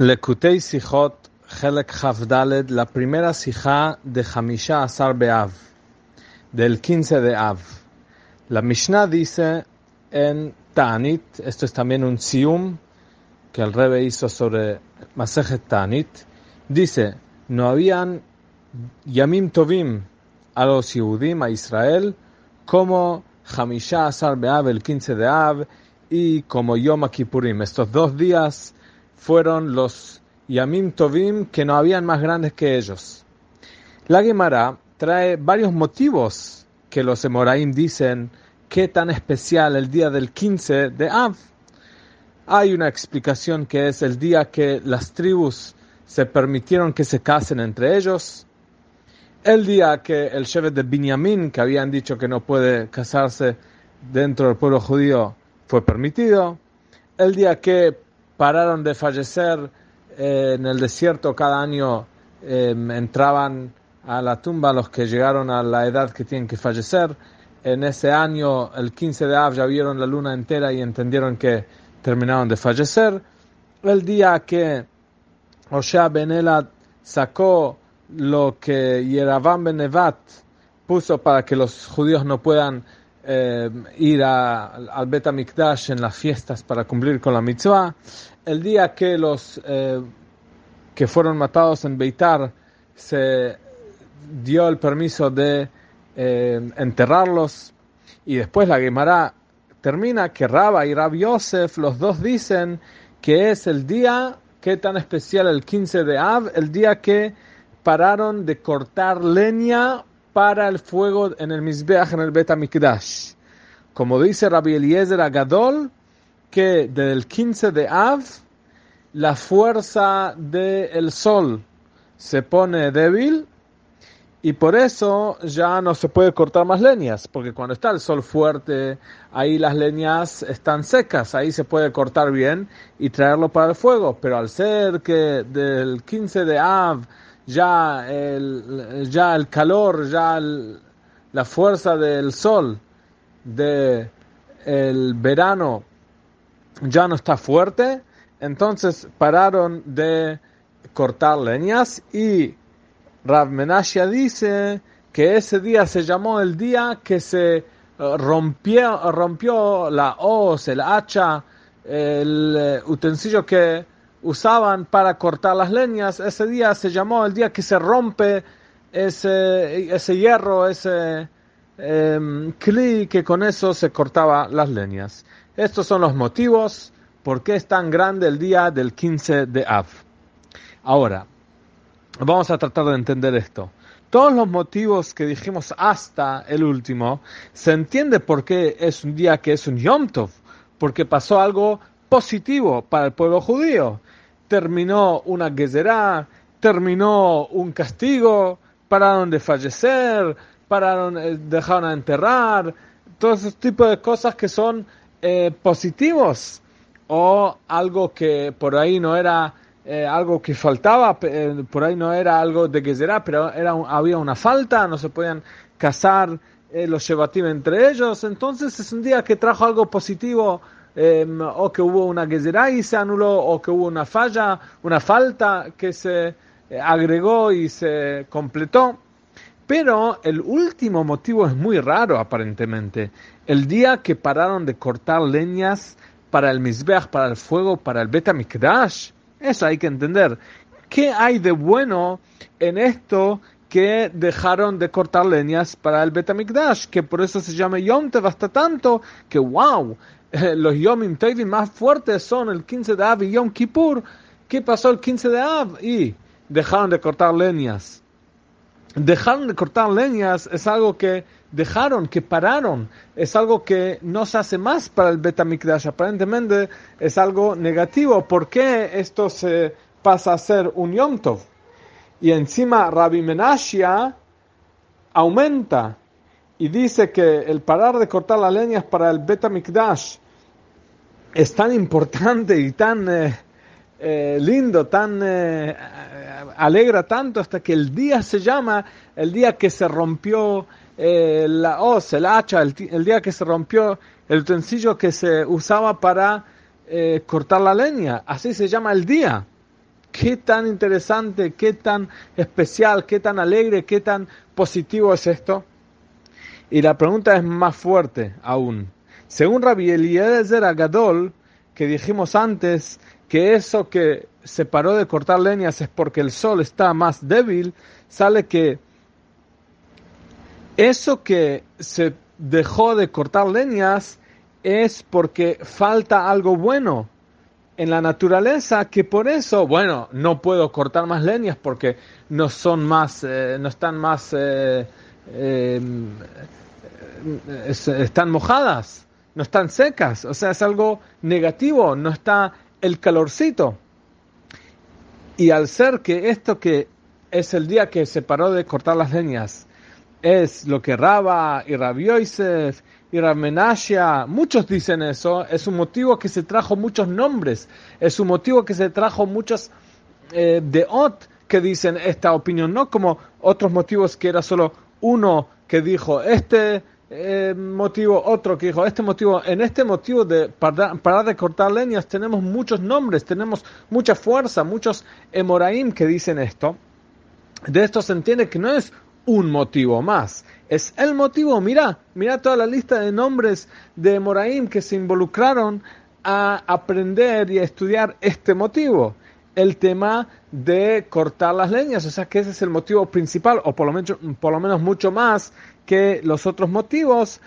Lekutei Sijot, Helek Havdaled, la primera sijá de Hamisha Asar Beav, del 15 de Av. La Mishnah dice en Ta'anit, esto es también un sium que el Rebbe hizo sobre Masejet Ta'anit, dice, no habían Yamim Tovim a los Yehudim, a Israel, como Hamisha Asar Beav, el 15 de Av, y como Yom Kippurim. Estos dos días fueron los Yamim Tovim que no habían más grandes que ellos. La Gemara trae varios motivos que los Emoraim dicen qué tan especial el día del 15 de Av. Hay una explicación que es el día que las tribus se permitieron que se casen entre ellos. El día que el Shevet de Binyamin, que habían dicho que no puede casarse dentro del pueblo judío, fue permitido. El día que pararon de fallecer eh, en el desierto cada año eh, entraban a la tumba los que llegaron a la edad que tienen que fallecer. En ese año, el 15 de Av, ya vieron la luna entera y entendieron que terminaron de fallecer. El día que Osha Benela sacó lo que Yeravam Benevat puso para que los judíos no puedan eh, ir al Bet en las fiestas para cumplir con la mitzvah. El día que los eh, que fueron matados en Beitar se dio el permiso de eh, enterrarlos y después la Gemara termina que Raba y Rab Yosef, los dos dicen que es el día que tan especial el 15 de Av, el día que pararon de cortar leña para el fuego en el Mizbeach, en el Bet Mikdash. Como dice Rabbi Eliezer Agadol, que del 15 de Av, la fuerza del sol se pone débil y por eso ya no se puede cortar más leñas, porque cuando está el sol fuerte, ahí las leñas están secas, ahí se puede cortar bien y traerlo para el fuego. Pero al ser que del 15 de Av ya el, ya el calor, ya la fuerza del sol de el verano ya no está fuerte, entonces pararon de cortar leñas y Rav Menashia dice que ese día se llamó el día que se eh, rompió, rompió la hoz, el hacha, el eh, utensilio que usaban para cortar las leñas, ese día se llamó el día que se rompe ese, ese hierro, ese eh, que con eso se cortaba las leñas. Estos son los motivos por qué es tan grande el día del 15 de Av. Ahora, vamos a tratar de entender esto. Todos los motivos que dijimos hasta el último, se entiende por qué es un día que es un Yom Tov, porque pasó algo positivo para el pueblo judío terminó una gezerá, terminó un castigo, pararon de fallecer, pararon, eh, dejaron a enterrar, todos esos tipos de cosas que son eh, positivos o algo que por ahí no era eh, algo que faltaba, por ahí no era algo de gezerá, pero era había una falta, no se podían casar los Shevatim entre ellos, entonces es un día que trajo algo positivo Em, o que hubo una gezerá y se anuló, o que hubo una falla, una falta que se eh, agregó y se completó. Pero el último motivo es muy raro aparentemente. El día que pararon de cortar leñas para el Mizbeach, para el fuego, para el Betamikdash. Eso hay que entender. ¿Qué hay de bueno en esto que dejaron de cortar leñas para el Betamikdash? Que por eso se llama Yom Tev tanto que wow, los Yom Tovim más fuertes son el 15 de Av y Yom Kippur. ¿Qué pasó el 15 de Av? Y dejaron de cortar leñas. Dejaron de cortar leñas es algo que dejaron, que pararon. Es algo que no se hace más para el Betamikdash. Aparentemente es algo negativo. ¿Por qué esto se pasa a ser un Yom Tov? Y encima Rabbi Menashia aumenta y dice que el parar de cortar las leñas para el Betamikdash es tan importante y tan eh, eh, lindo, tan eh, alegra tanto hasta que el día se llama el día que se rompió la hoz, el hacha, el, día que se rompió el utensilio que se usaba para cortar la leña. Así se llama el día. qué tan interesante, qué tan especial, qué tan alegre, qué tan positivo es esto. Y la pregunta es más fuerte aún. Según Rabbi Eliezer Agadol, que dijimos antes que eso que se paró de cortar leñas es porque el sol está más débil, sale que eso que se dejó de cortar leñas es porque falta algo bueno en la naturaleza que por eso, bueno, no puedo cortar más leñas porque no son más, eh, no están más, eh, em, están mojadas, no están secas, o sea, es algo negativo, no está el calorcito. Y al ser que esto que es el día que se paró de cortar las leñas, es lo que Raba y Rabbi Yosef y Ramenashia, muchos dicen eso, es un motivo que se trajo muchos nombres, es un motivo que se trajo muchos eh, de Ot que dicen esta opinión, no como otros motivos que era solo uno que dijo este eh, motivo, otro que dijo este motivo. En este motivo de parar, de cortar leñas tenemos muchos nombres, tenemos mucha fuerza, muchos Emoraim que dicen esto. De esto se entiende que no es un motivo más. Es el motivo, mira, mira toda la lista de nombres de Moraim que se involucraron a aprender y a estudiar este motivo, el tema de cortar las leñas, o sea que ese es el motivo principal, o por lo menos, por lo menos mucho más que los otros motivos,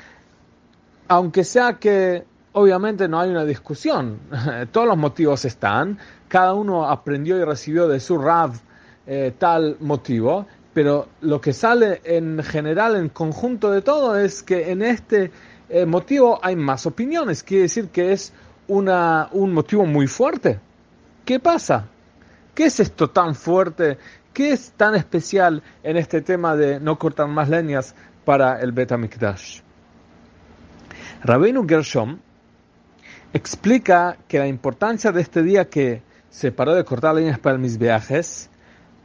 aunque sea que obviamente no hay una discusión, todos los motivos están, cada uno aprendió y recibió de su Rav eh, tal motivo, pero lo que sale en general, en conjunto de todo, es que en este eh, motivo hay más opiniones. Quiere decir que es una, un motivo muy fuerte. ¿Qué pasa? ¿Qué es esto tan fuerte? ¿Qué es tan especial en este tema de no cortar más leñas para el Betamikdash? Rabbeinu Gershom explica que la importancia de este día que se paró de cortar leñas para mis viajes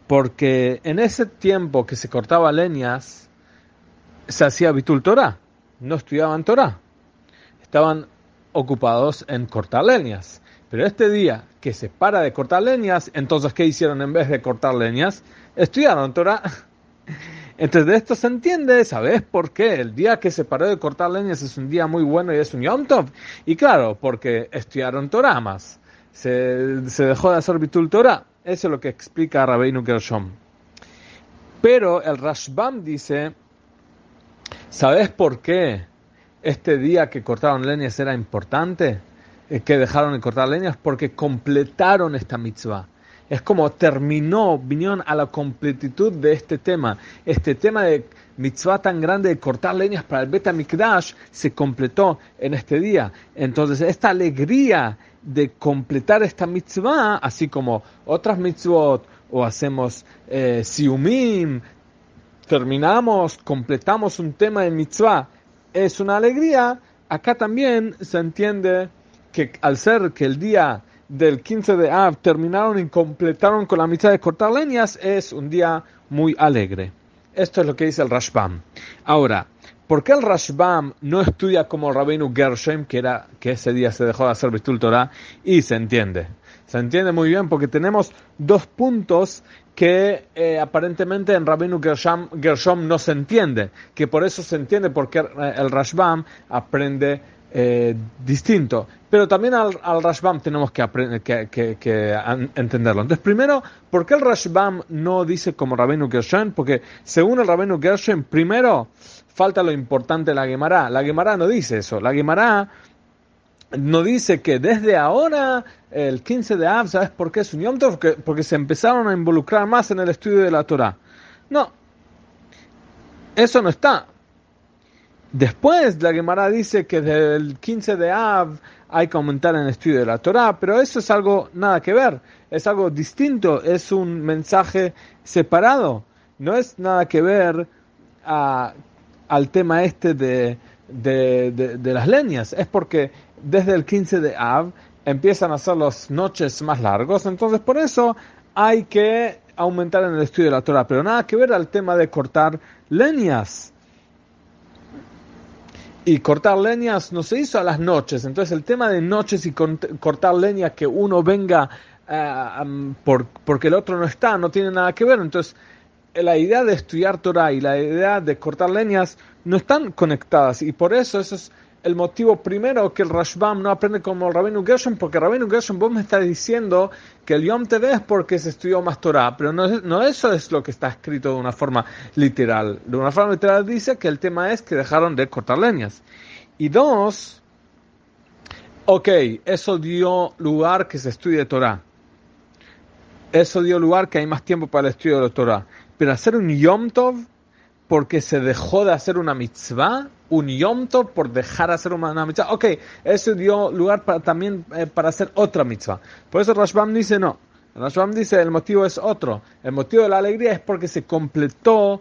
porque en ese tiempo que se cortaba leñas, se hacía Bitul Torah, no estudiaban Torah, estaban ocupados en cortar leñas. Pero este día que se para de cortar leñas, entonces ¿qué hicieron en vez de cortar leñas? Estudiaron Torah. Entonces de esto se entiende, ¿sabes por qué? El día que se paró de cortar leñas es un día muy bueno y es un Yom Tov. Y claro, porque estudiaron Torah más. Se, se dejó de hacer Bitul Torah. Eso es lo que explica Rabbeinu Gershom. Pero el Rashbam dice, ¿sabes por qué este día que cortaron leñas era importante? Eh, que dejaron de cortar leñas porque completaron esta mitzvah. Es como terminó, vinieron a la completitud de este tema. Este tema de mitzvah tan grande de cortar leñas para el Beta Mikdash se completó en este día. Entonces, esta alegría de completar esta mitzvah, así como otras mitzvot, o hacemos eh, siumim, terminamos, completamos un tema de mitzvah, es una alegría, acá también se entiende que al ser que el día del 15 de Av terminaron y completaron con la mitzvah de cortar leñas, es un día muy alegre. Esto es lo que dice el Rashbam. Ahora, ¿Por qué el Rashbam no estudia como Rabbeinu Gershom, que, era, que ese día se dejó de hacer Bistul Torah? Y se entiende. Se entiende muy bien porque tenemos dos puntos que eh, aparentemente en Rabbeinu Gershom, Gershom, no se entiende. Que por eso se entiende porque el Rashbam aprende eh, distinto. Pero también al, Rashbam tenemos que, que, entenderlo. Entonces, primero, ¿por qué el Rashbam no dice como Rabbeinu Gershom? Porque según el Rabbeinu Gershom, primero falta lo importante de la Gemara. La Gemara no dice eso. La Gemara no dice que desde ahora, el 15 de Av, ¿sabes por qué es un Yom Tov? Porque, se empezaron a involucrar más en el estudio de la Torah. No, eso no está. Después la Gemara dice que desde el 15 de Av hay que aumentar en el estudio de la Torah, pero eso es algo nada que ver, es algo distinto, es un mensaje separado, no es nada que ver a al tema este de, de, las leñas. Es porque desde el 15 de Av empiezan a ser las noches más largos, entonces por eso hay que aumentar en el estudio de la Torah, pero nada que ver al tema de cortar leñas. Y cortar leñas no se hizo a las noches, entonces el tema de noches y cortar leñas que uno venga eh, porque el otro no está, no tiene nada que ver. Entonces, la idea de estudiar Torah y la idea de cortar leñas no están conectadas y por eso eso es el motivo primero que el Rashbam no aprende como el Rabino Gershon, porque Rabino Gershon vos me está diciendo que el Yom Tov es porque se estudió más Torah, pero no, no eso es lo que está escrito de una forma literal. De una forma literal dice que el tema es que dejaron de cortar leñas. Y dos, ok, eso dio lugar que se estudie Torah. Eso dio lugar que hay más tiempo para el estudio de la Torah. Pero hacer un Yom Tov porque se dejó de hacer una mitzvah, un Yom Tov por dejar de hacer una, mitzvah. Ok, eso dio lugar para, también eh, para hacer otra mitzvah. Por eso Rashbam dice no. Rashbam dice el motivo es otro. El motivo de la alegría es porque se completó,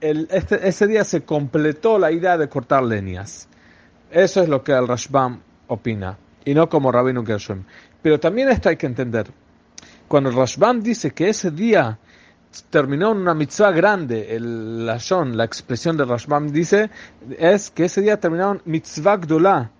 el, este, ese día se completó la idea de cortar leñas. Eso es lo que el Rashbam opina. Y no como Rabino Gershon. Pero también esto hay que entender. Cuando el Rashbam dice que ese día terminó en una mitzvah grande, el lashon, la expresión de Rashbam dice, es que ese día terminaron mitzvah gdolá,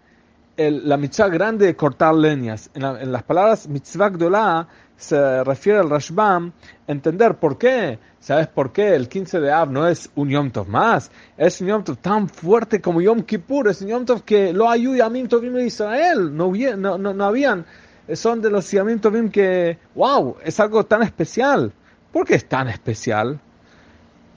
la mitzvah grande de cortar leñas. En, las palabras mitzvah gdolá se refiere al Rashbam entender por qué. ¿Sabes por qué? El 15 de Av no es un Yom Tov más. Es un Yom Tov tan fuerte como Yom Kippur. Es un Yom Tov que lo ayuda a Yamim Tovim de Israel. No, no, no, no habían. Son de los Yamim Tovim que, wow, es algo tan especial. ¿Por qué es tan especial?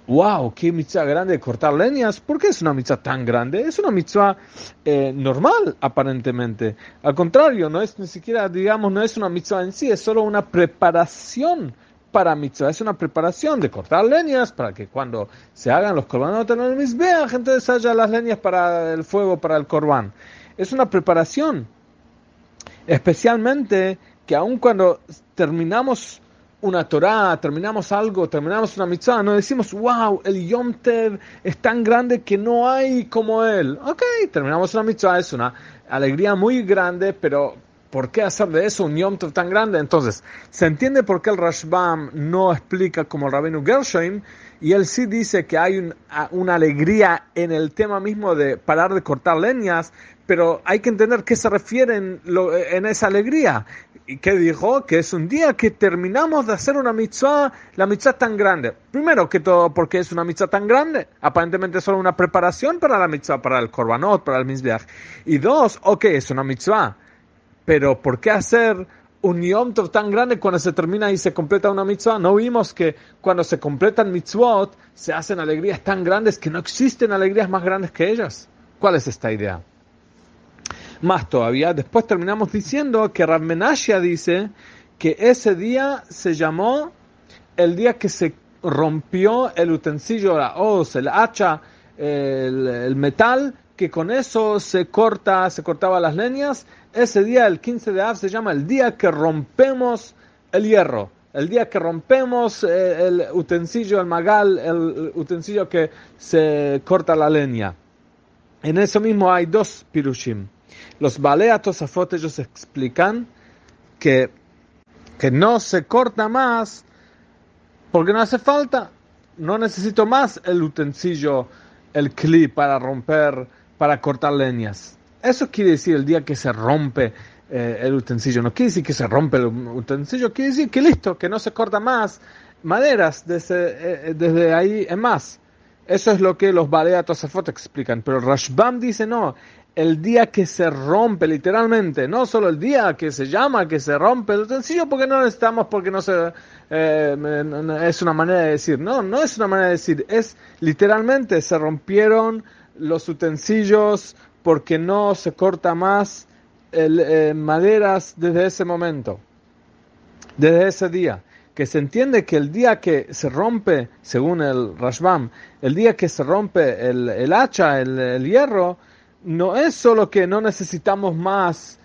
¡Wow! ¡Qué mitzvah grande de cortar leñas! ¿Por qué es una mitzvah tan grande? Es una mitzvah eh, normal, aparentemente. Al contrario, no es ni siquiera, digamos, no es una mitzvah en sí, es solo una preparación para mitzvah. Es una preparación de cortar leñas para que cuando se hagan los corbanotes en el vea gente haya las leñas para el fuego, para el corbán. Es una preparación. Especialmente que aun cuando terminamos una Torah, terminamos algo, terminamos una mitzvah, no decimos, wow, el Yom Tev es tan grande que no hay como él. Ok, terminamos una mitzvah, es una alegría muy grande, pero ¿por qué hacer de eso un Yom Tev tan grande? Entonces, se entiende por qué el Rashbam no explica como el Rabino Gershom, y él sí dice que hay una alegría en el tema mismo de parar de cortar leñas, pero hay que entender qué se refiere en esa alegría. ¿Y qué dijo? Que es un día que terminamos de hacer una mitzvah, la mitzvah tan grande. Primero que todo, porque es una mitzvah tan grande. Aparentemente solo una preparación para la mitzvah, para el korbanot, para el mizbeach. Y dos, ok, es una mitzvah. Pero ¿por qué hacer un yom tov tan grande cuando se termina y se completa una mitzvah? No vimos que cuando se completan mitzvot, se hacen alegrías tan grandes que no existen alegrías más grandes que ellas. ¿Cuál es esta idea? Más todavía, después terminamos diciendo que Rabmenashia dice que ese día se llamó el día que se rompió el utensilio, la hoz, el hacha, el, metal, que con eso se corta, se cortaba las leñas. Ese día, el 15 de Av, se llama el día que rompemos el hierro. El día que rompemos eh, el utensilio, el magal, el utensilio que se corta la leña. En eso mismo hay dos pirushim. Los baleatos Tosafot ellos explican que, que no se corta más porque no hace falta. No necesito más el utensilio, el clip para romper, para cortar leñas. Eso quiere decir el día que se rompe eh, el utensilio. No quiere decir que se rompe el utensilio, quiere decir que listo, que no se corta más maderas desde, eh, desde ahí en más. Eso es lo que los Baleatos Tosafot explican. Pero Rashbam dice no, el día que se rompe, literalmente, no solo el día que se llama, que se rompe el utensilio, porque no necesitamos, porque no se, eh, es una manera de decir, no, no es una manera de decir, es literalmente se rompieron los utensilios porque no se corta más el, eh, maderas desde ese momento, desde ese día que se entiende que el día que se rompe, según el Rashbam, el día que se rompe el, el hacha, el, hierro, no es solo que no necesitamos más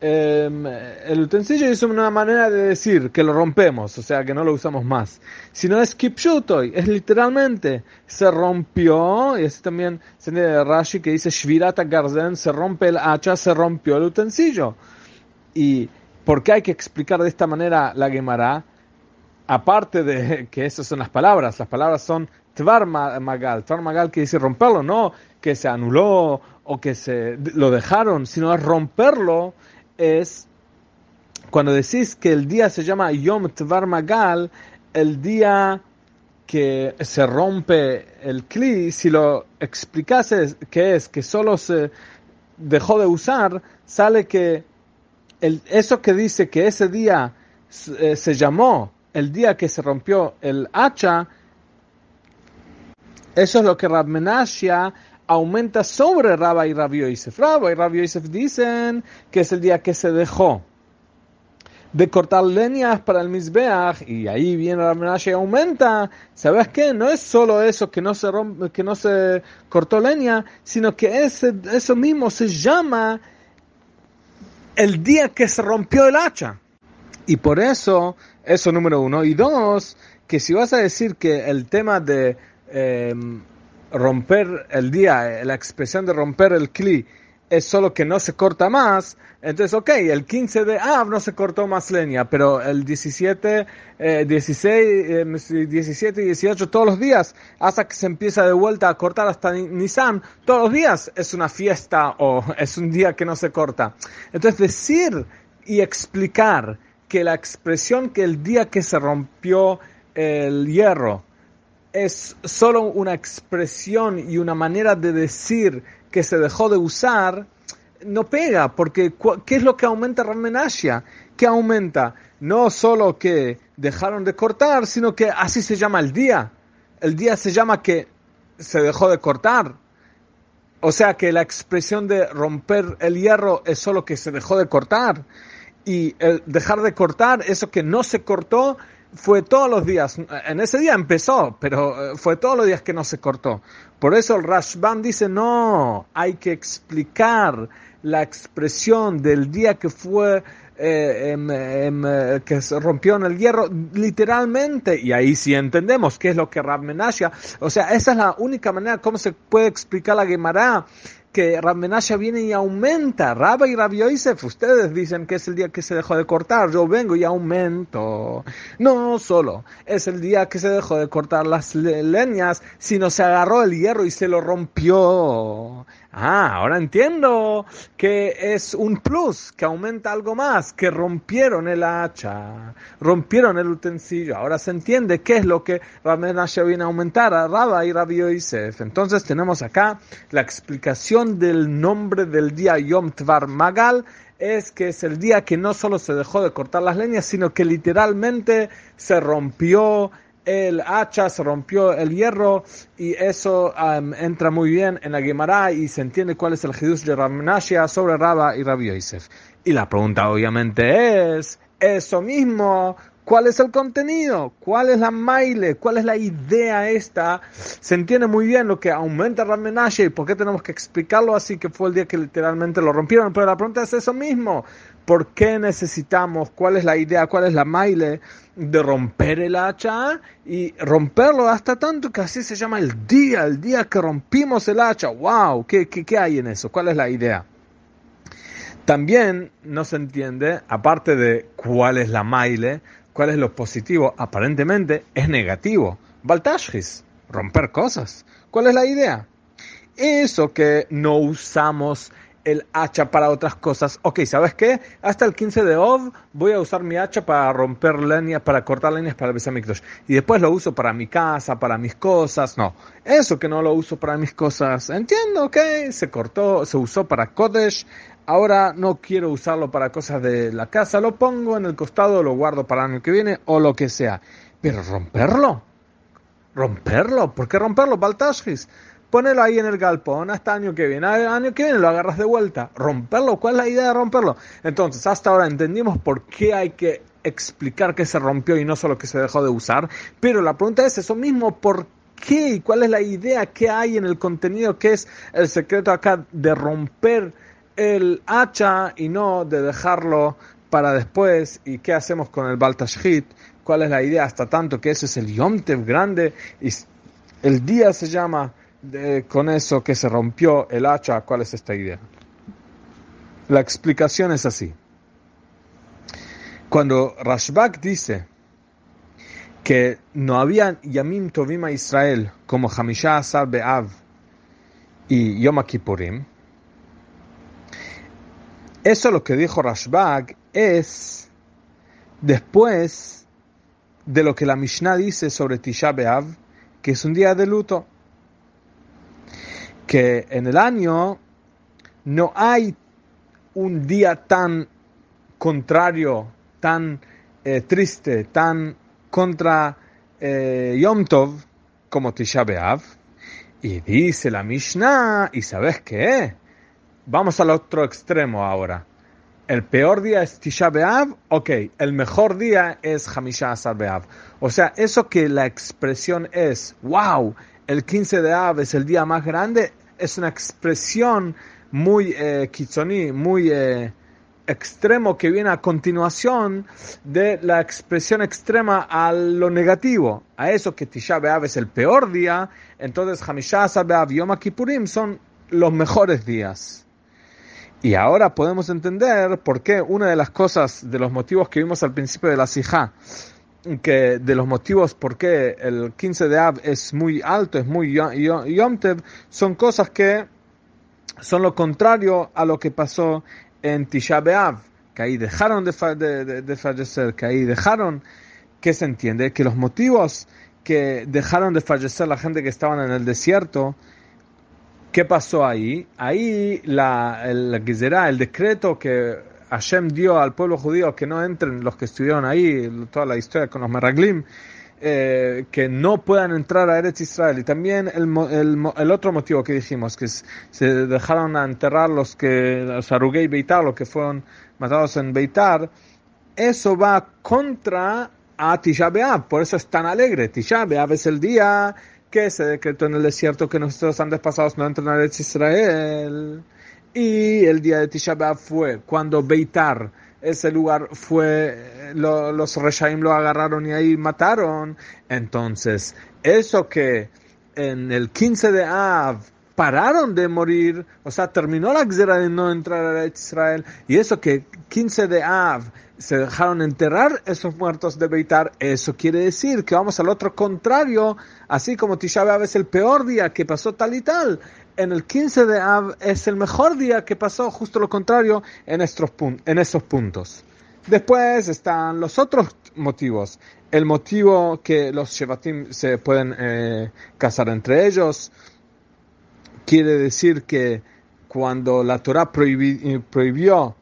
em, el utensilio, es una manera de decir que lo rompemos, o sea, que no lo usamos más, sino es kipshutoy, es literalmente, se rompió, y es también se de Rashi que dice Shvirata Garzen, se rompe el hacha, se rompió el utensilio. Y ¿por qué hay que explicar de esta manera la Gemara? Aparte de que esas son las palabras, las palabras son Tvar Magal, Tvar Magal que dice romperlo, no que se anuló o que se lo dejaron, sino romperlo es cuando decís que el día se llama Yom Tvar Magal, el día que se rompe el Kli, si lo explicases que es que solo se dejó de usar, sale que el, eso que dice que ese día se, eh, se llamó el día que se rompió el hacha, eso es lo que Rab Menashia aumenta sobre Rabba y Rabbi Yosef. Rabba y Rabbi Yosef dicen que es el día que se dejó de cortar leñas para el Mizbeach, y ahí viene Rab Menashia y aumenta. ¿Sabes qué? No es solo eso que no se, rompe, que no se cortó leña, sino que ese, eso mismo se llama el día que se rompió el hacha. Y por eso, eso número uno. Y dos, que si vas a decir que el tema de eh, romper el día, la expresión de romper el cli, es solo que no se corta más, entonces, ok, el 15 de Av no se cortó más leña, pero el 17, eh, 16, eh, 17 y 18 todos los días, hasta que se empieza de vuelta a cortar hasta Nisan, todos los días es una fiesta o es un día que no se corta. Entonces, decir y explicar que la expresión que el día que se rompió el hierro es solo una expresión y una manera de decir que se dejó de usar, no pega, porque ¿qué es lo que aumenta Ramenashia? ¿Qué aumenta? No solo que dejaron de cortar, sino que así se llama el día. El día se llama que se dejó de cortar. O sea que la expresión de romper el hierro es solo que se dejó de cortar. Y dejar de cortar, eso que no se cortó, fue todos los días. En ese día empezó, pero eh, fue todos los días que no se cortó. Por eso el Rashban dice, no, hay que explicar la expresión del día que fue eh, em, em, eh, que se rompió en el hierro, literalmente, y ahí sí entendemos qué es lo que Rab o sea, esa es la única manera como se puede explicar la Gemara, que Rab Menasha viene y aumenta, Rabba y Rabbi Yosef, ustedes dicen que es el día que se dejó de cortar, yo vengo y aumento. No solo es el día que se dejó de cortar las leñas, sino se agarró el hierro y se lo rompió. Ah, ahora entiendo que es un plus, que aumenta algo más, que rompieron el hacha, rompieron el utensilio. Ahora se entiende qué es lo que Ramenashe viene a aumentar a Rabba y Rabbi Yosef. Entonces tenemos acá la explicación del nombre del día Yom Tvar Magal, es que es el día que no solo se dejó de cortar las leñas, sino que literalmente se rompió el hacha, se rompió el hierro y eso um, entra muy bien en la Gemara y se entiende cuál es el Jesús de Ramnashia sobre Rabba y Rabbi Yosef. Y la pregunta obviamente es, eso mismo, ¿cuál es el contenido? ¿Cuál es la maile? ¿Cuál es la idea esta? Se entiende muy bien lo que aumenta Ramnashia y por qué tenemos que explicarlo así que fue el día que literalmente lo rompieron, pero la pregunta es eso mismo. ¿Por qué necesitamos? ¿Cuál es la idea? ¿Cuál es la maile de romper el hacha? Y romperlo hasta tanto que así se llama el día, el día que rompimos el hacha. ¡Wow! ¿Qué, qué, qué hay en eso? ¿Cuál es la idea? También no se entiende, aparte de cuál es la maile, cuál es lo positivo, aparentemente es negativo. Baltashis, romper cosas. ¿Cuál es la idea? Eso que no usamos el hacha para otras cosas. Ok, ¿sabes qué? Hasta el 15 de Ov voy a usar mi hacha para romper leña, para cortar leñas para el Besamikdosh. Y después lo uso para mi casa, para mis cosas. No, eso que no lo uso para mis cosas. Entiendo, ok, se cortó, se usó para Kodesh. Ahora no quiero usarlo para cosas de la casa. Lo pongo en el costado, lo guardo para el año que viene o lo que sea. Pero romperlo. Romperlo. ¿Por qué romperlo? Baltashis ponelo ahí en el galpón hasta año que viene. El año que viene lo agarras de vuelta. Romperlo, ¿cuál es la idea de romperlo? Entonces, hasta ahora entendimos por qué hay que explicar que se rompió y no solo que se dejó de usar. Pero la pregunta es eso mismo, ¿por qué? ¿Y cuál es la idea? ¿Qué hay en el contenido? ¿Qué es el secreto acá de romper el hacha y no de dejarlo para después? ¿Y qué hacemos con el Baltashit? ¿Cuál es la idea? Hasta tanto que ese es el Yom grande y el día se llama con eso que se rompió el hacha, ¿cuál es esta idea? La explicación es así. Cuando Rashbak dice que no había Yamim Tovim a Israel como Hamisha Asar Be'av y Yom Kippurim, eso lo que dijo Rashbag es después de lo que la Mishnah dice sobre Tisha B'Av, que es un día de luto, que en el año no hay un día tan contrario, tan eh, triste, tan contra eh, Yom Tov como Tisha B'Av. Y dice la Mishnah, ¿y sabes qué? Vamos al otro extremo ahora. El peor día es Tisha B'Av, ok. El mejor día es Hamisha Asar B'Av. O sea, eso que la expresión es, wow, el 15 de Av es el día más grande, es una expresión muy eh, muy eh, extremo que viene a continuación de la expresión extrema a lo negativo, a eso que Tisha B'Av es el peor día, entonces Hamisha B'Av y Yom Kippurim son los mejores días. Y ahora podemos entender por qué una de las cosas, de los motivos que vimos al principio de la Sijá, que de los motivos por qué el 15 de Av es muy alto, es muy Yom son cosas que son lo contrario a lo que pasó en Tisha B'Av, que ahí dejaron de, de, fallecer, que ahí dejaron, que se entiende que los motivos que dejaron de fallecer la gente que estaban en el desierto, ¿Qué pasó ahí? Ahí la, el, el decreto que Hashem dio al pueblo judío que no entren los que estuvieron ahí, toda la historia con los Meraglim, eh, que no puedan entrar a Eretz Israel. Y también el, el, el otro motivo que dijimos, que se dejaron a enterrar los que, los Arugei Beitar, los que fueron matados en Beitar, eso va contra a Tisha B'Av, por eso es tan alegre. Tisha B'Av es el día que se decretó en el desierto que nuestros antepasados no entran a Israel. Y el día de Tisha B'Av fue cuando Beitar, ese lugar fue, los Reshaim lo agarraron y ahí mataron. Entonces, eso que en el 15 de Av pararon de morir, o sea, terminó la guerra de no entrar a Israel, y eso que 15 de Av se dejaron enterrar esos muertos de Beitar, eso quiere decir que vamos al otro contrario, así como Tisha B'Av es el peor día que pasó tal y tal, en el 15 de Av es el mejor día que pasó justo lo contrario en estos, en esos puntos. Después están los otros motivos. El motivo que los Shevatim se pueden eh, casar entre ellos quiere decir que cuando la Torah prohibió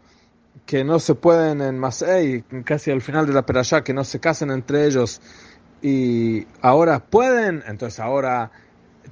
que no se pueden en Masei, casi al final de la perashá, que no se casen entre ellos y ahora pueden, entonces ahora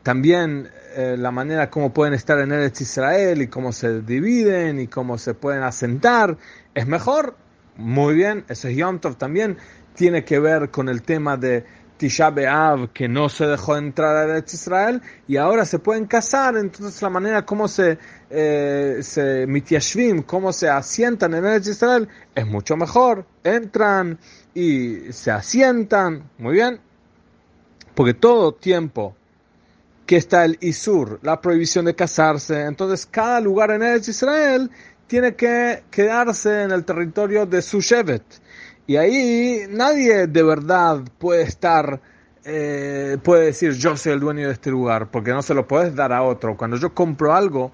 también eh, la manera como pueden estar en Eretz Israel y cómo se dividen y cómo se pueden asentar es mejor. Muy bien, ese Yom Tov también tiene que ver con el tema de Tisha B'Av que no se dejó entrar a Israel y ahora se pueden casar, entonces la manera como se, eh, se mitiashvim, cómo se asientan en Eretz Israel es mucho mejor, entran y se asientan, muy bien, porque todo tiempo que está el Isur, la prohibición de casarse, entonces cada lugar en Eretz Israel tiene que quedarse en el territorio de su Shevet. Y ahí nadie de verdad puede estar, eh, puede decir yo soy el dueño de este lugar, porque no se lo puedes dar a otro. Cuando yo compro algo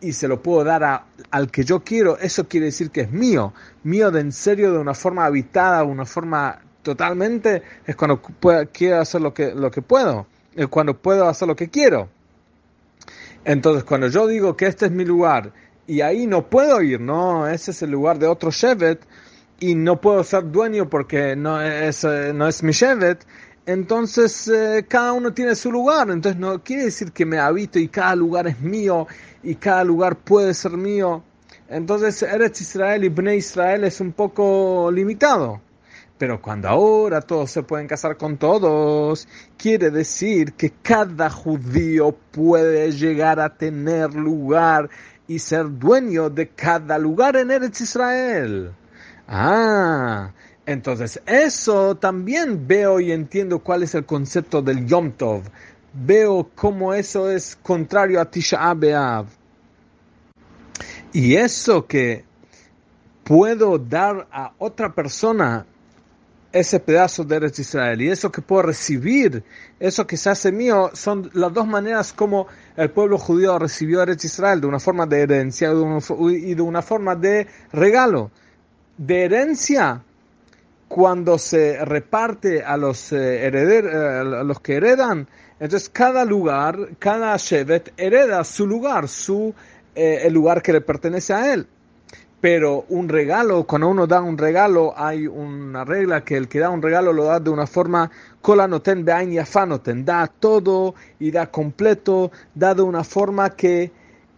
y se lo puedo dar a, al que yo quiero, eso quiere decir que es mío, mío de en serio, de una forma habitada, una forma totalmente, es cuando quiero hacer lo que, lo que puedo, es cuando puedo hacer lo que quiero. Entonces, cuando yo digo que este es mi lugar y ahí no puedo ir, no, ese es el lugar de otro Shevet, y no puedo ser dueño porque no es, eh, no es mi Shevet, entonces eh, cada uno tiene su lugar, entonces no quiere decir que me habito y cada lugar es mío y cada lugar puede ser mío. Entonces Eretz Israel y Bnei Israel es un poco limitado. Pero cuando ahora todos se pueden casar con todos, quiere decir que cada judío puede llegar a tener lugar y ser dueño de cada lugar en Eretz Israel. Ah, entonces eso también veo y entiendo cuál es el concepto del Yom Tov. Veo cómo eso es contrario a Tisha B'Av. Y eso que puedo dar a otra persona ese pedazo de Eretz Israel y eso que puedo recibir, eso que se hace mío, son las dos maneras como el pueblo judío recibió Eretz Israel, de una forma de herencia y de una forma de regalo de herencia cuando se reparte a los eh, herederos, a los que heredan, entonces cada lugar, cada Shevet hereda su lugar, su eh, el lugar que le pertenece a él. Pero un regalo, cuando uno da un regalo, hay una regla que el que da un regalo lo da de una forma yafanoten, da todo y da completo, da de una forma que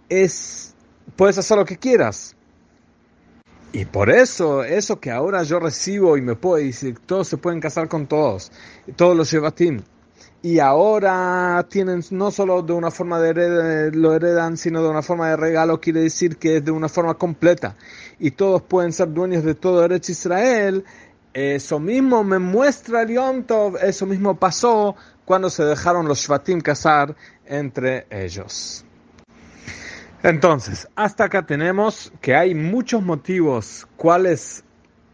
es, puedes hacer lo que quieras. Y por eso, eso que ahora yo recibo y me puedo decir, todos se pueden casar con todos, todos los Shevatim. Y ahora tienen no solo de una forma de lo heredan, sino de una forma de regalo, quiere decir que es de una forma completa. Y todos pueden ser dueños de todo Eretz Israel. Eso mismo me muestra el Yom Tov, eso mismo pasó cuando se dejaron los Shvatim casar entre ellos. Entonces, hasta acá tenemos que hay muchos motivos cuál es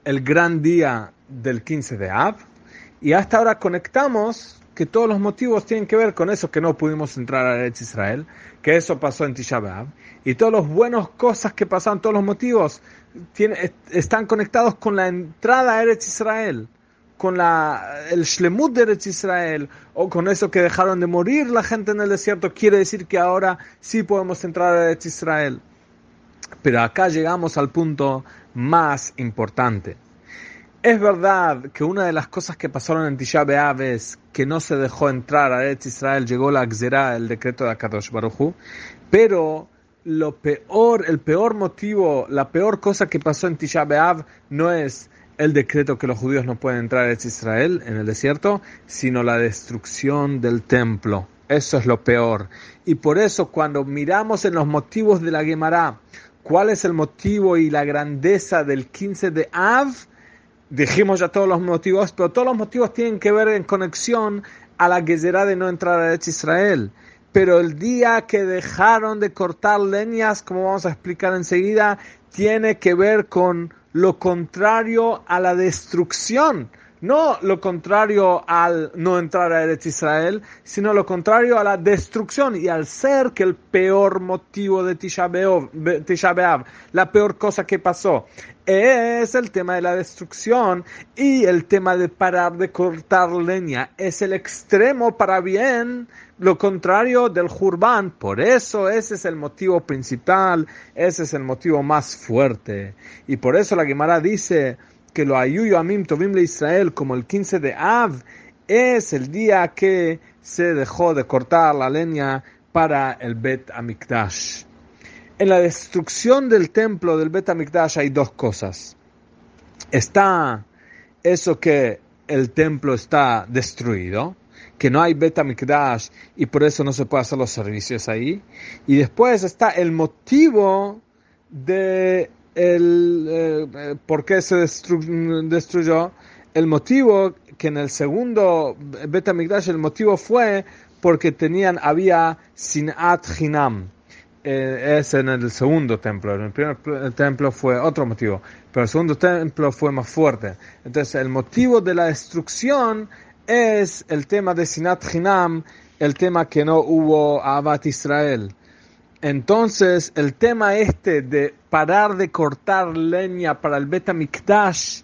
el gran día del 15 de Av y hasta ahora conectamos que todos los motivos tienen que ver con eso que no pudimos entrar a Eretz Israel, que eso pasó en Tisha B'Av, y todas las buenas cosas que pasaron, todos los motivos están conectados con la entrada a Eretz Israel con la, el Shlemut de Eretz Israel o con eso que dejaron de morir la gente en el desierto, quiere decir que ahora sí podemos entrar a Eretz Israel. Pero acá llegamos al punto más importante. Es verdad que una de las cosas que pasaron en Tisha B'Av es que no se dejó entrar a Eretz Israel, llegó la Gzera, el decreto de Akadosh Baruj pero lo peor, el peor motivo, la peor cosa que pasó en Tisha B'Av no es el decreto que los judíos no pueden entrar a Israel en el desierto, sino la destrucción del templo. Eso es lo peor. Y por eso cuando miramos en los motivos de la Gemara, cuál es el motivo y la grandeza del 15 de Av, dijimos ya todos los motivos, pero todos los motivos tienen que ver en conexión a la Gezerá de no entrar a Israel. Pero el día que dejaron de cortar leñas, como vamos a explicar enseguida, tiene que ver con lo contrario a la destrucción. No lo contrario al no entrar a Eretz Israel, sino lo contrario a la destrucción y al ser que el peor motivo de Tisha B'Av, la peor cosa que pasó, es el tema de la destrucción y el tema de parar de cortar leña. Es el extremo para bien, lo contrario del Jurban. Por eso ese es el motivo principal, ese es el motivo más fuerte. Y por eso la Gemara dice que lo ayuyo amim tovim le Israel como el 15 de Av es el día que se dejó de cortar la leña para el Bet Amikdash. En la destrucción del templo del Bet Amikdash hay dos cosas. Está eso que el templo está destruido, que no hay Bet Amikdash y por eso no se puede hacer los servicios ahí. Y después está el motivo de el, eh, por qué se destruyó. El motivo que en el segundo Bet el motivo fue porque tenían, había Sinat Hinam. Eh, es en el segundo templo. En el primer templo fue otro motivo, pero el segundo templo fue más fuerte. Entonces, el motivo de la destrucción es el tema de Sinat Hinam, el tema que no hubo Abad Israel. Entonces, el tema este de parar de cortar leña para el Beta Mikdash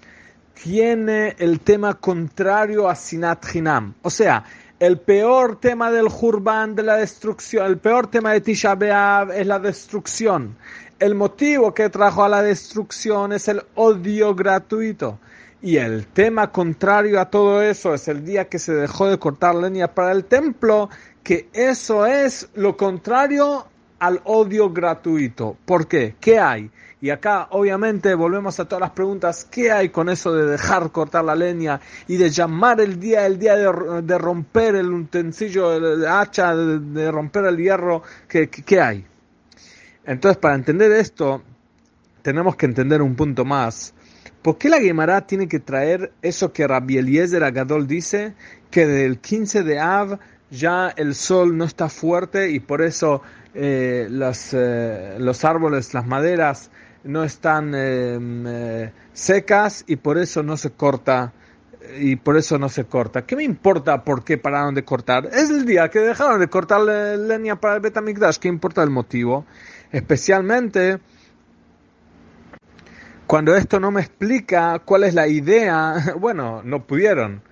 tiene el tema contrario a Sinat Hinam. O sea, el peor tema del Jurban, de la destrucción, el peor tema de Tisha B'Av es la destrucción. El motivo que trajo a la destrucción es el odio gratuito. Y el tema contrario a todo eso es el día que se dejó de cortar leña para el templo, que eso es lo contrario al odio gratuito. ¿Por qué? ¿Qué hay? Y acá, obviamente, volvemos a todas las preguntas. ¿Qué hay con eso de dejar cortar la leña y de llamar el día el día de, romper el utensilio, el hacha, de, romper el hierro? ¿Qué, ¿Qué, hay? Entonces, para entender esto, tenemos que entender un punto más. ¿Por qué la Gemara tiene que traer eso que Rabbi Eliezer Agadol dice? Que del 15 de Av ya el sol no está fuerte y por eso eh, eh, los árboles, las maderas no están em, eh, secas y por eso no se corta y por eso no se corta. ¿Qué me importa por qué pararon de cortar? Es el día que dejaron de cortar leña para el Betamigdash. ¿Qué importa el motivo? Especialmente cuando esto no me explica cuál es la idea, bueno, no pudieron.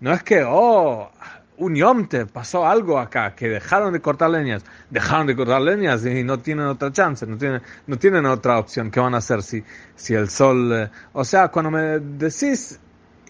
No es que, oh, un yomte, pasó algo acá, que dejaron de cortar leñas, dejaron de cortar leñas y no tienen otra chance, no tienen, no tienen otra opción. ¿Qué van a hacer si, si el sol... Eh, o sea, cuando me decís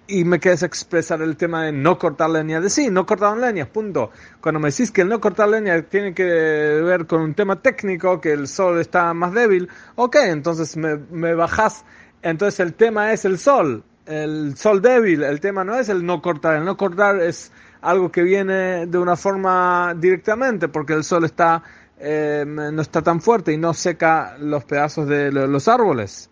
y me quieres expresar el tema de no cortar leña, de sí, no cortaron leñas, punto. Cuando me decís que el no cortar leña tiene que ver con un tema técnico, que el sol está más débil, ok, entonces me, me bajás, entonces el tema es el sol, el sol débil, el tema no es el no cortar, el no cortar es algo que viene de una forma directamente, porque el sol está, eh, no está tan fuerte y no seca los pedazos de los árboles.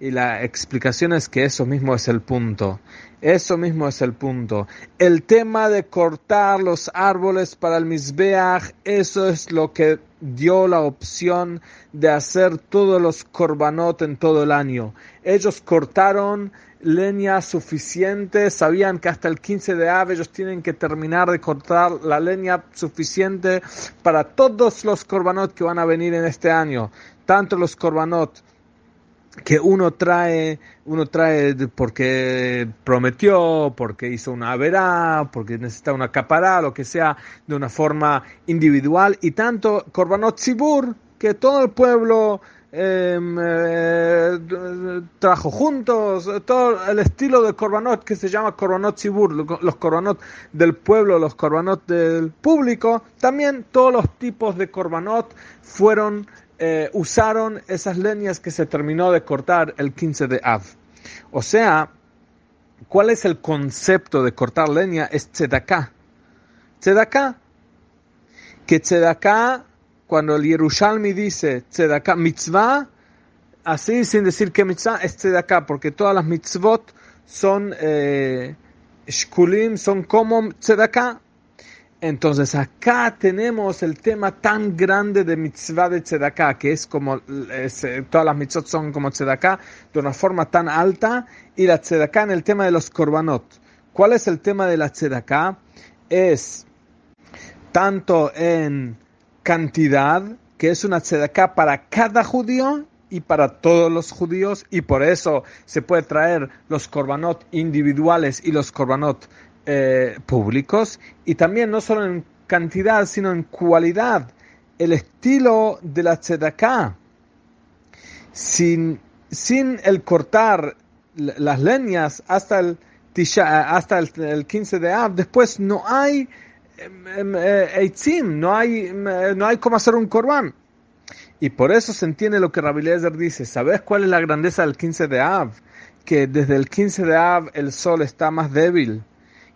Y la explicación es que eso mismo es el punto. Eso mismo es el punto. El tema de cortar los árboles para el Mizbeach, eso es lo que dio la opción de hacer todos los korbanot en todo el año. Ellos cortaron leña suficiente, sabían que hasta el 15 de ave ellos tienen que terminar de cortar la leña suficiente para todos los korbanot que van a venir en este año, tanto los korbanot que uno trae, uno trae porque prometió, porque hizo una verá, porque necesita una capará, lo que sea, de una forma individual, y tanto Korbanot Zibur, que todo el pueblo em, eh, trajo juntos, todo el estilo de Korbanot que se llama Korbanot Zibur, los Korbanot del pueblo, los Korbanot del público, también todos los tipos de Korbanot fueron eh, usaron esas leñas que se terminó de cortar el 15 de Av. O sea, ¿cuál es el concepto de cortar leña? Es tzedaká. Tzedaká. Que tzedaká, cuando el Yerushalmi dice tzedaká mitzvah, así sin decir que mitzvah es tzedaká, porque todas las mitzvot son eh, shkulim, son como tzedaká, entonces acá tenemos el tema tan grande de mitzvah de tzedakah, que es como, eh, todas las mitzvot son como tzedakah, de una forma tan alta, y la tzedakah en el tema de los korbanot. ¿Cuál es el tema de la tzedakah? Es tanto en cantidad, que es una tzedakah para cada judío y para todos los judíos, y por eso se puede traer los korbanot individuales y los korbanot eh, públicos y también no solo en cantidad, sino en cualidad. El estilo de la tzedakah, sin, sin el cortar las leñas hasta el, hasta el, 15 de Av, después no hay eitzim, no hay, em, eh, no hay cómo hacer un corbán. Y por eso se entiende lo que Rabbi dice. ¿Sabes cuál es la grandeza del 15 de Av? Que desde el 15 de Av el sol está más débil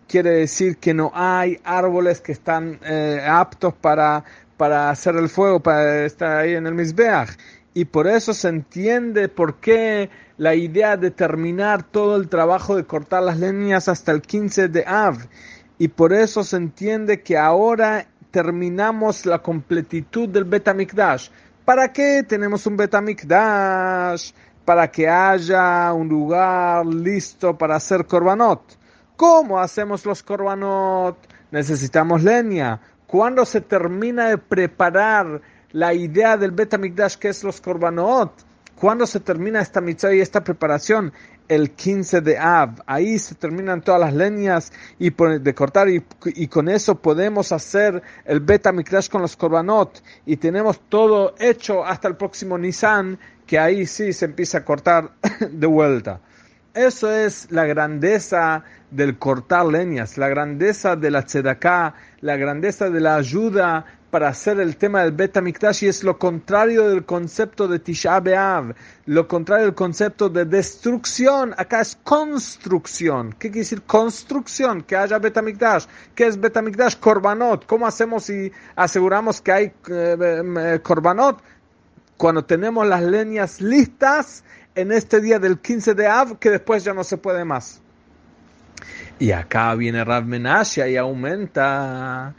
quiere decir que no hay árboles que están eh, aptos para, para hacer el fuego, para estar ahí en el Mizbeach. Y por eso se entiende por qué la idea de terminar todo el trabajo de cortar las leñas hasta el 15 de Av. Y por eso se entiende que ahora terminamos la completitud del Betamikdash. ¿Para qué tenemos un Betamikdash? Para que haya un lugar listo para hacer korbanot. ¿Cómo hacemos los korbanot? Necesitamos leña. ¿Cuándo se termina de preparar la idea del Betamikdash que es los korbanot? ¿Cuándo se termina esta mitzvah y esta preparación? El 15 de Av. Ahí se terminan todas las leñas y de cortar y, y con eso podemos hacer el Betamikdash con los korbanot y tenemos todo hecho hasta el próximo Nisan que ahí sí se empieza a cortar de vuelta. Eso es la grandeza del cortar leñas, la grandeza de la tzedaká, la grandeza de la ayuda para hacer el tema del beta y es lo contrario del concepto de Tisha B'Av, lo contrario del concepto de destrucción, acá es construcción. ¿Qué quiere decir construcción? Que haya beta ¿Qué es beta Korbanot. ¿Cómo hacemos y aseguramos que hay eh, eh, korbanot? Cuando tenemos las leñas listas en este día del 15 de Av, que después ya no se puede más. Y acá viene Rav Menashe y aumenta.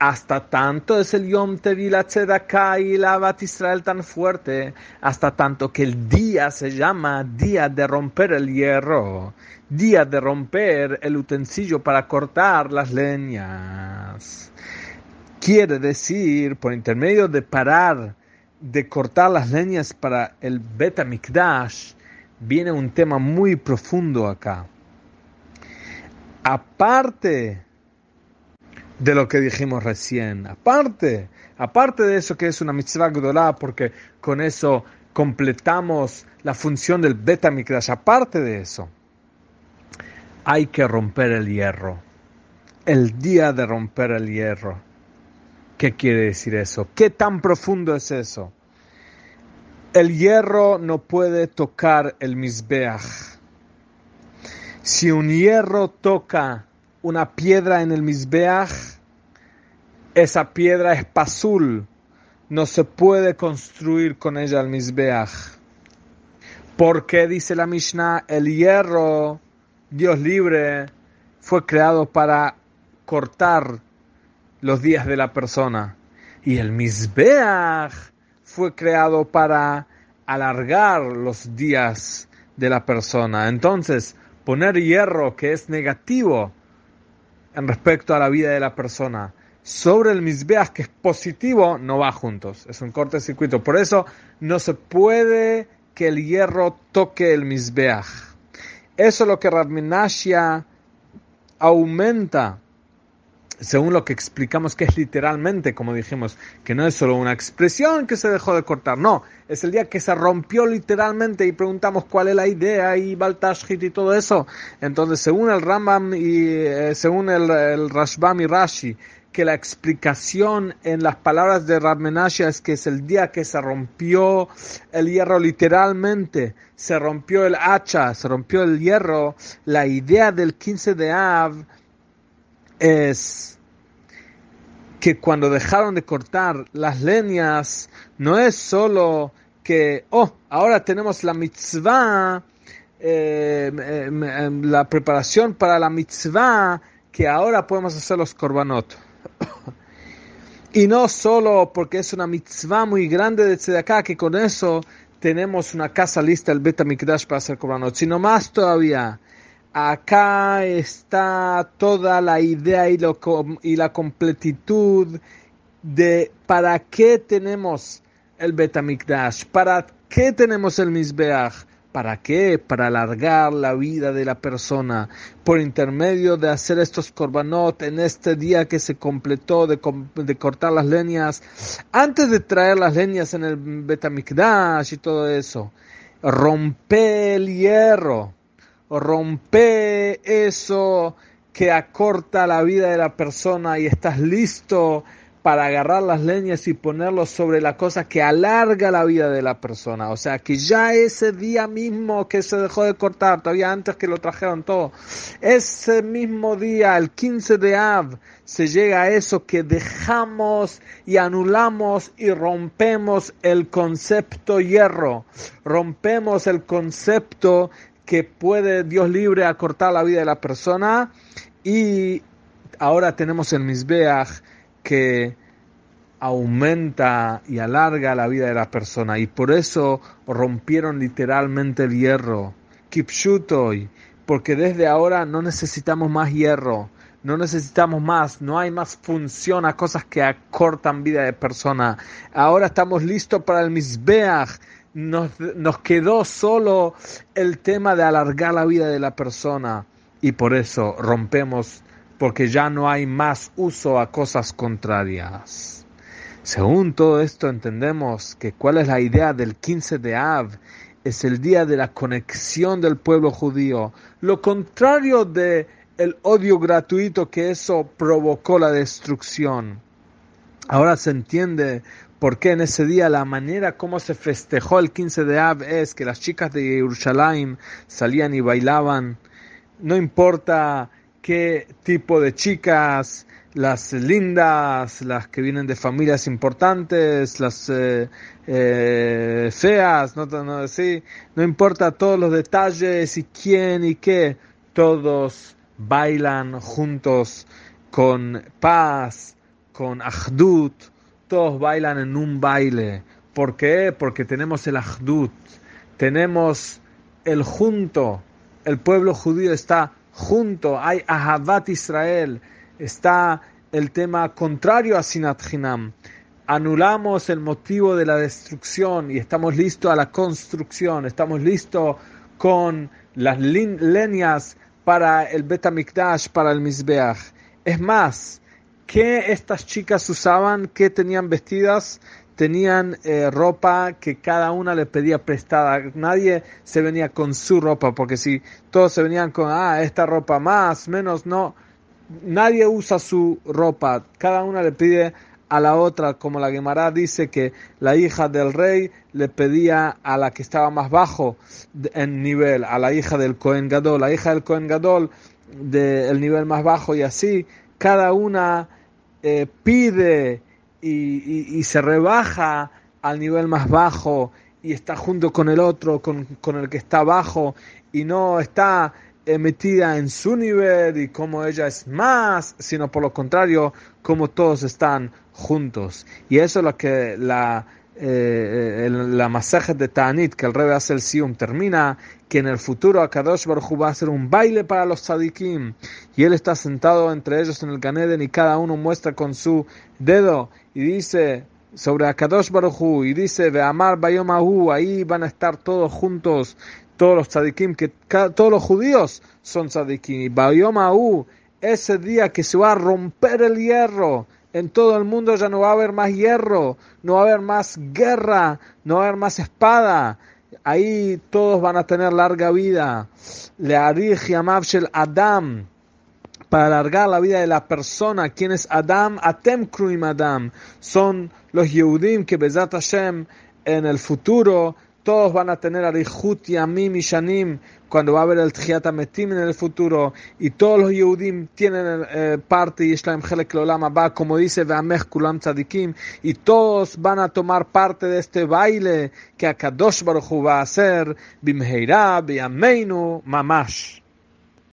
Hasta tanto es el Yom Tevi, la Tzedakah y la Bat Israel tan fuerte, hasta tanto que el día se llama día de romper el hierro, día de romper el utensilio para cortar las leñas. Quiere decir, por intermedio de parar de cortar las leñas para el Betamikdash, viene un tema muy profundo acá. Aparte de lo que dijimos recién, aparte, aparte de eso que es una mitzvah gdolá, porque con eso completamos la función del Betamikdash, aparte de eso, hay que romper el hierro. El día de romper el hierro. ¿Qué quiere decir eso? ¿Qué tan profundo es eso? El hierro no puede tocar el Mizbeach. Si un hierro toca una piedra en el Mizbeach, esa piedra es pasul. No se puede construir con ella el Mizbeach. Porque dice la Mishnah, el hierro, Dios libre, fue creado para cortar los días de la persona. Y el Mizbeach fue creado para alargar los días de la persona. Entonces, poner hierro que es negativo en respecto a la vida de la persona sobre el misbeach que es positivo no va juntos. Es un cortocircuito. Por eso no se puede que el hierro toque el misbeach. Eso es lo que Radminashia aumenta según lo que explicamos que es literalmente, como dijimos, que no es solo una expresión que se dejó de cortar, no, es el día que se rompió literalmente y preguntamos cuál es la idea y Baltashit y todo eso. Entonces, según el Rambam y eh, según el, el, Rashbam y Rashi, que la explicación en las palabras de Radmenasha es que es el día que se rompió el hierro literalmente, se rompió el hacha, se rompió el hierro, la idea del 15 de Av, es que cuando dejaron de cortar las leñas, no es solo que, oh, ahora tenemos la mitzvah, eh, la preparación para la mitzvah, que ahora podemos hacer los korbanot. y no solo porque es una mitzvah muy grande de acá que con eso tenemos una casa lista, el Beta Mikdash para hacer korbanot, sino más todavía acá está toda la idea y, lo, y la completitud de para qué tenemos el Betamikdash, para qué tenemos el Mizbeach, ¿Para qué? Para alargar la vida de la persona por intermedio de hacer estos korbanot en este día que se completó de, de cortar las leñas, antes de traer las leñas en el Betamikdash y todo eso. Rompe el hierro rompe eso que acorta la vida de la persona y estás listo para agarrar las leñas y ponerlos sobre la cosa que alarga la vida de la persona. O sea, que ya ese día mismo que se dejó de cortar, todavía antes que lo trajeron todo, ese mismo día, el 15 de Av, se llega a eso que dejamos y anulamos y rompemos el concepto hierro, rompemos el concepto que puede Dios libre acortar la vida de la persona y ahora tenemos el Misbeach que aumenta y alarga la vida de la persona y por eso rompieron literalmente el hierro. Kipshutoy, porque desde ahora no necesitamos más hierro, no necesitamos más, no hay más función a cosas que acortan vida de persona. Ahora estamos listos para el Misbeach nos, nos quedó solo el tema de alargar la vida de la persona y por eso rompemos porque ya no hay más uso a cosas contrarias. Según todo esto entendemos que cuál es la idea del 15 de Av, es el día de la conexión del pueblo judío, lo contrario de el odio gratuito que eso provocó la destrucción. Ahora se entiende porque en ese día la manera como se festejó el 15 de Av es que las chicas de Jerusalén salían y bailaban, no importa qué tipo de chicas, las lindas, las que vienen de familias importantes, las eh, eh, feas, no, no, sí, no importa todos los detalles y quién y qué, todos bailan juntos con paz, con ahdut, todos bailan en un baile. ¿Por qué? Porque tenemos el Ahdut, tenemos el junto, el pueblo judío está junto, hay Ahavat Israel, está el tema contrario a Sinat Hinam. Anulamos el motivo de la destrucción y estamos listos a la construcción, estamos listos con las leñas para el Betamikdash, para el Mizbeach. Es más, ¿qué estas chicas usaban? ¿Qué tenían vestidas? Tenían eh, ropa que cada una le pedía prestada. Nadie se venía con su ropa, porque si todos se venían con, ah, esta ropa más, menos, no. Nadie usa su ropa. Cada una le pide a la otra, como la Gemara dice que la hija del rey le pedía a la que estaba más bajo en nivel, a la hija del Cohen Gadol, la hija del Cohen Gadol del nivel más bajo y así, cada una eh, pide y, y, se rebaja al nivel más bajo y está junto con el otro, con, con el que está bajo y no está metida en su nivel y como ella es más, sino por lo contrario, como todos están juntos. Y eso es lo que la, eh, la masaje de Ta'anit, que el rey hace el Sium, termina, que en el futuro Akadosh Baruj va a hacer un baile para los tzadikim, y él está sentado entre ellos en el Ganeden y cada uno muestra con su dedo y dice sobre Akadosh Baruj y dice, ve amar Bayomahu, ahí van a estar todos juntos todos los tzadikim, que todos los judíos son tzadikim. Y Bayomahu, ese día que se va a romper el hierro, en todo el mundo ya no va a haber más hierro, no va a haber más guerra, no va a haber más espada. Ahí todos van a tener larga vida. Le y Adam, para alargar la vida de la persona. ¿Quién es Adam? Atem Kruim Adam. Son los Yehudim que Bezat Hashem en el futuro todos van a tener Arihut Yamim y Shanim cuando va a haber el Tchiat Metim en el futuro y todos los Yehudim tienen eh, parte y Islam Helek va como dice Ve'amech Kulam Tzadikim y todos van a tomar parte de este baile que Akadosh Baruch va a hacer Bimheira Biameinu Mamash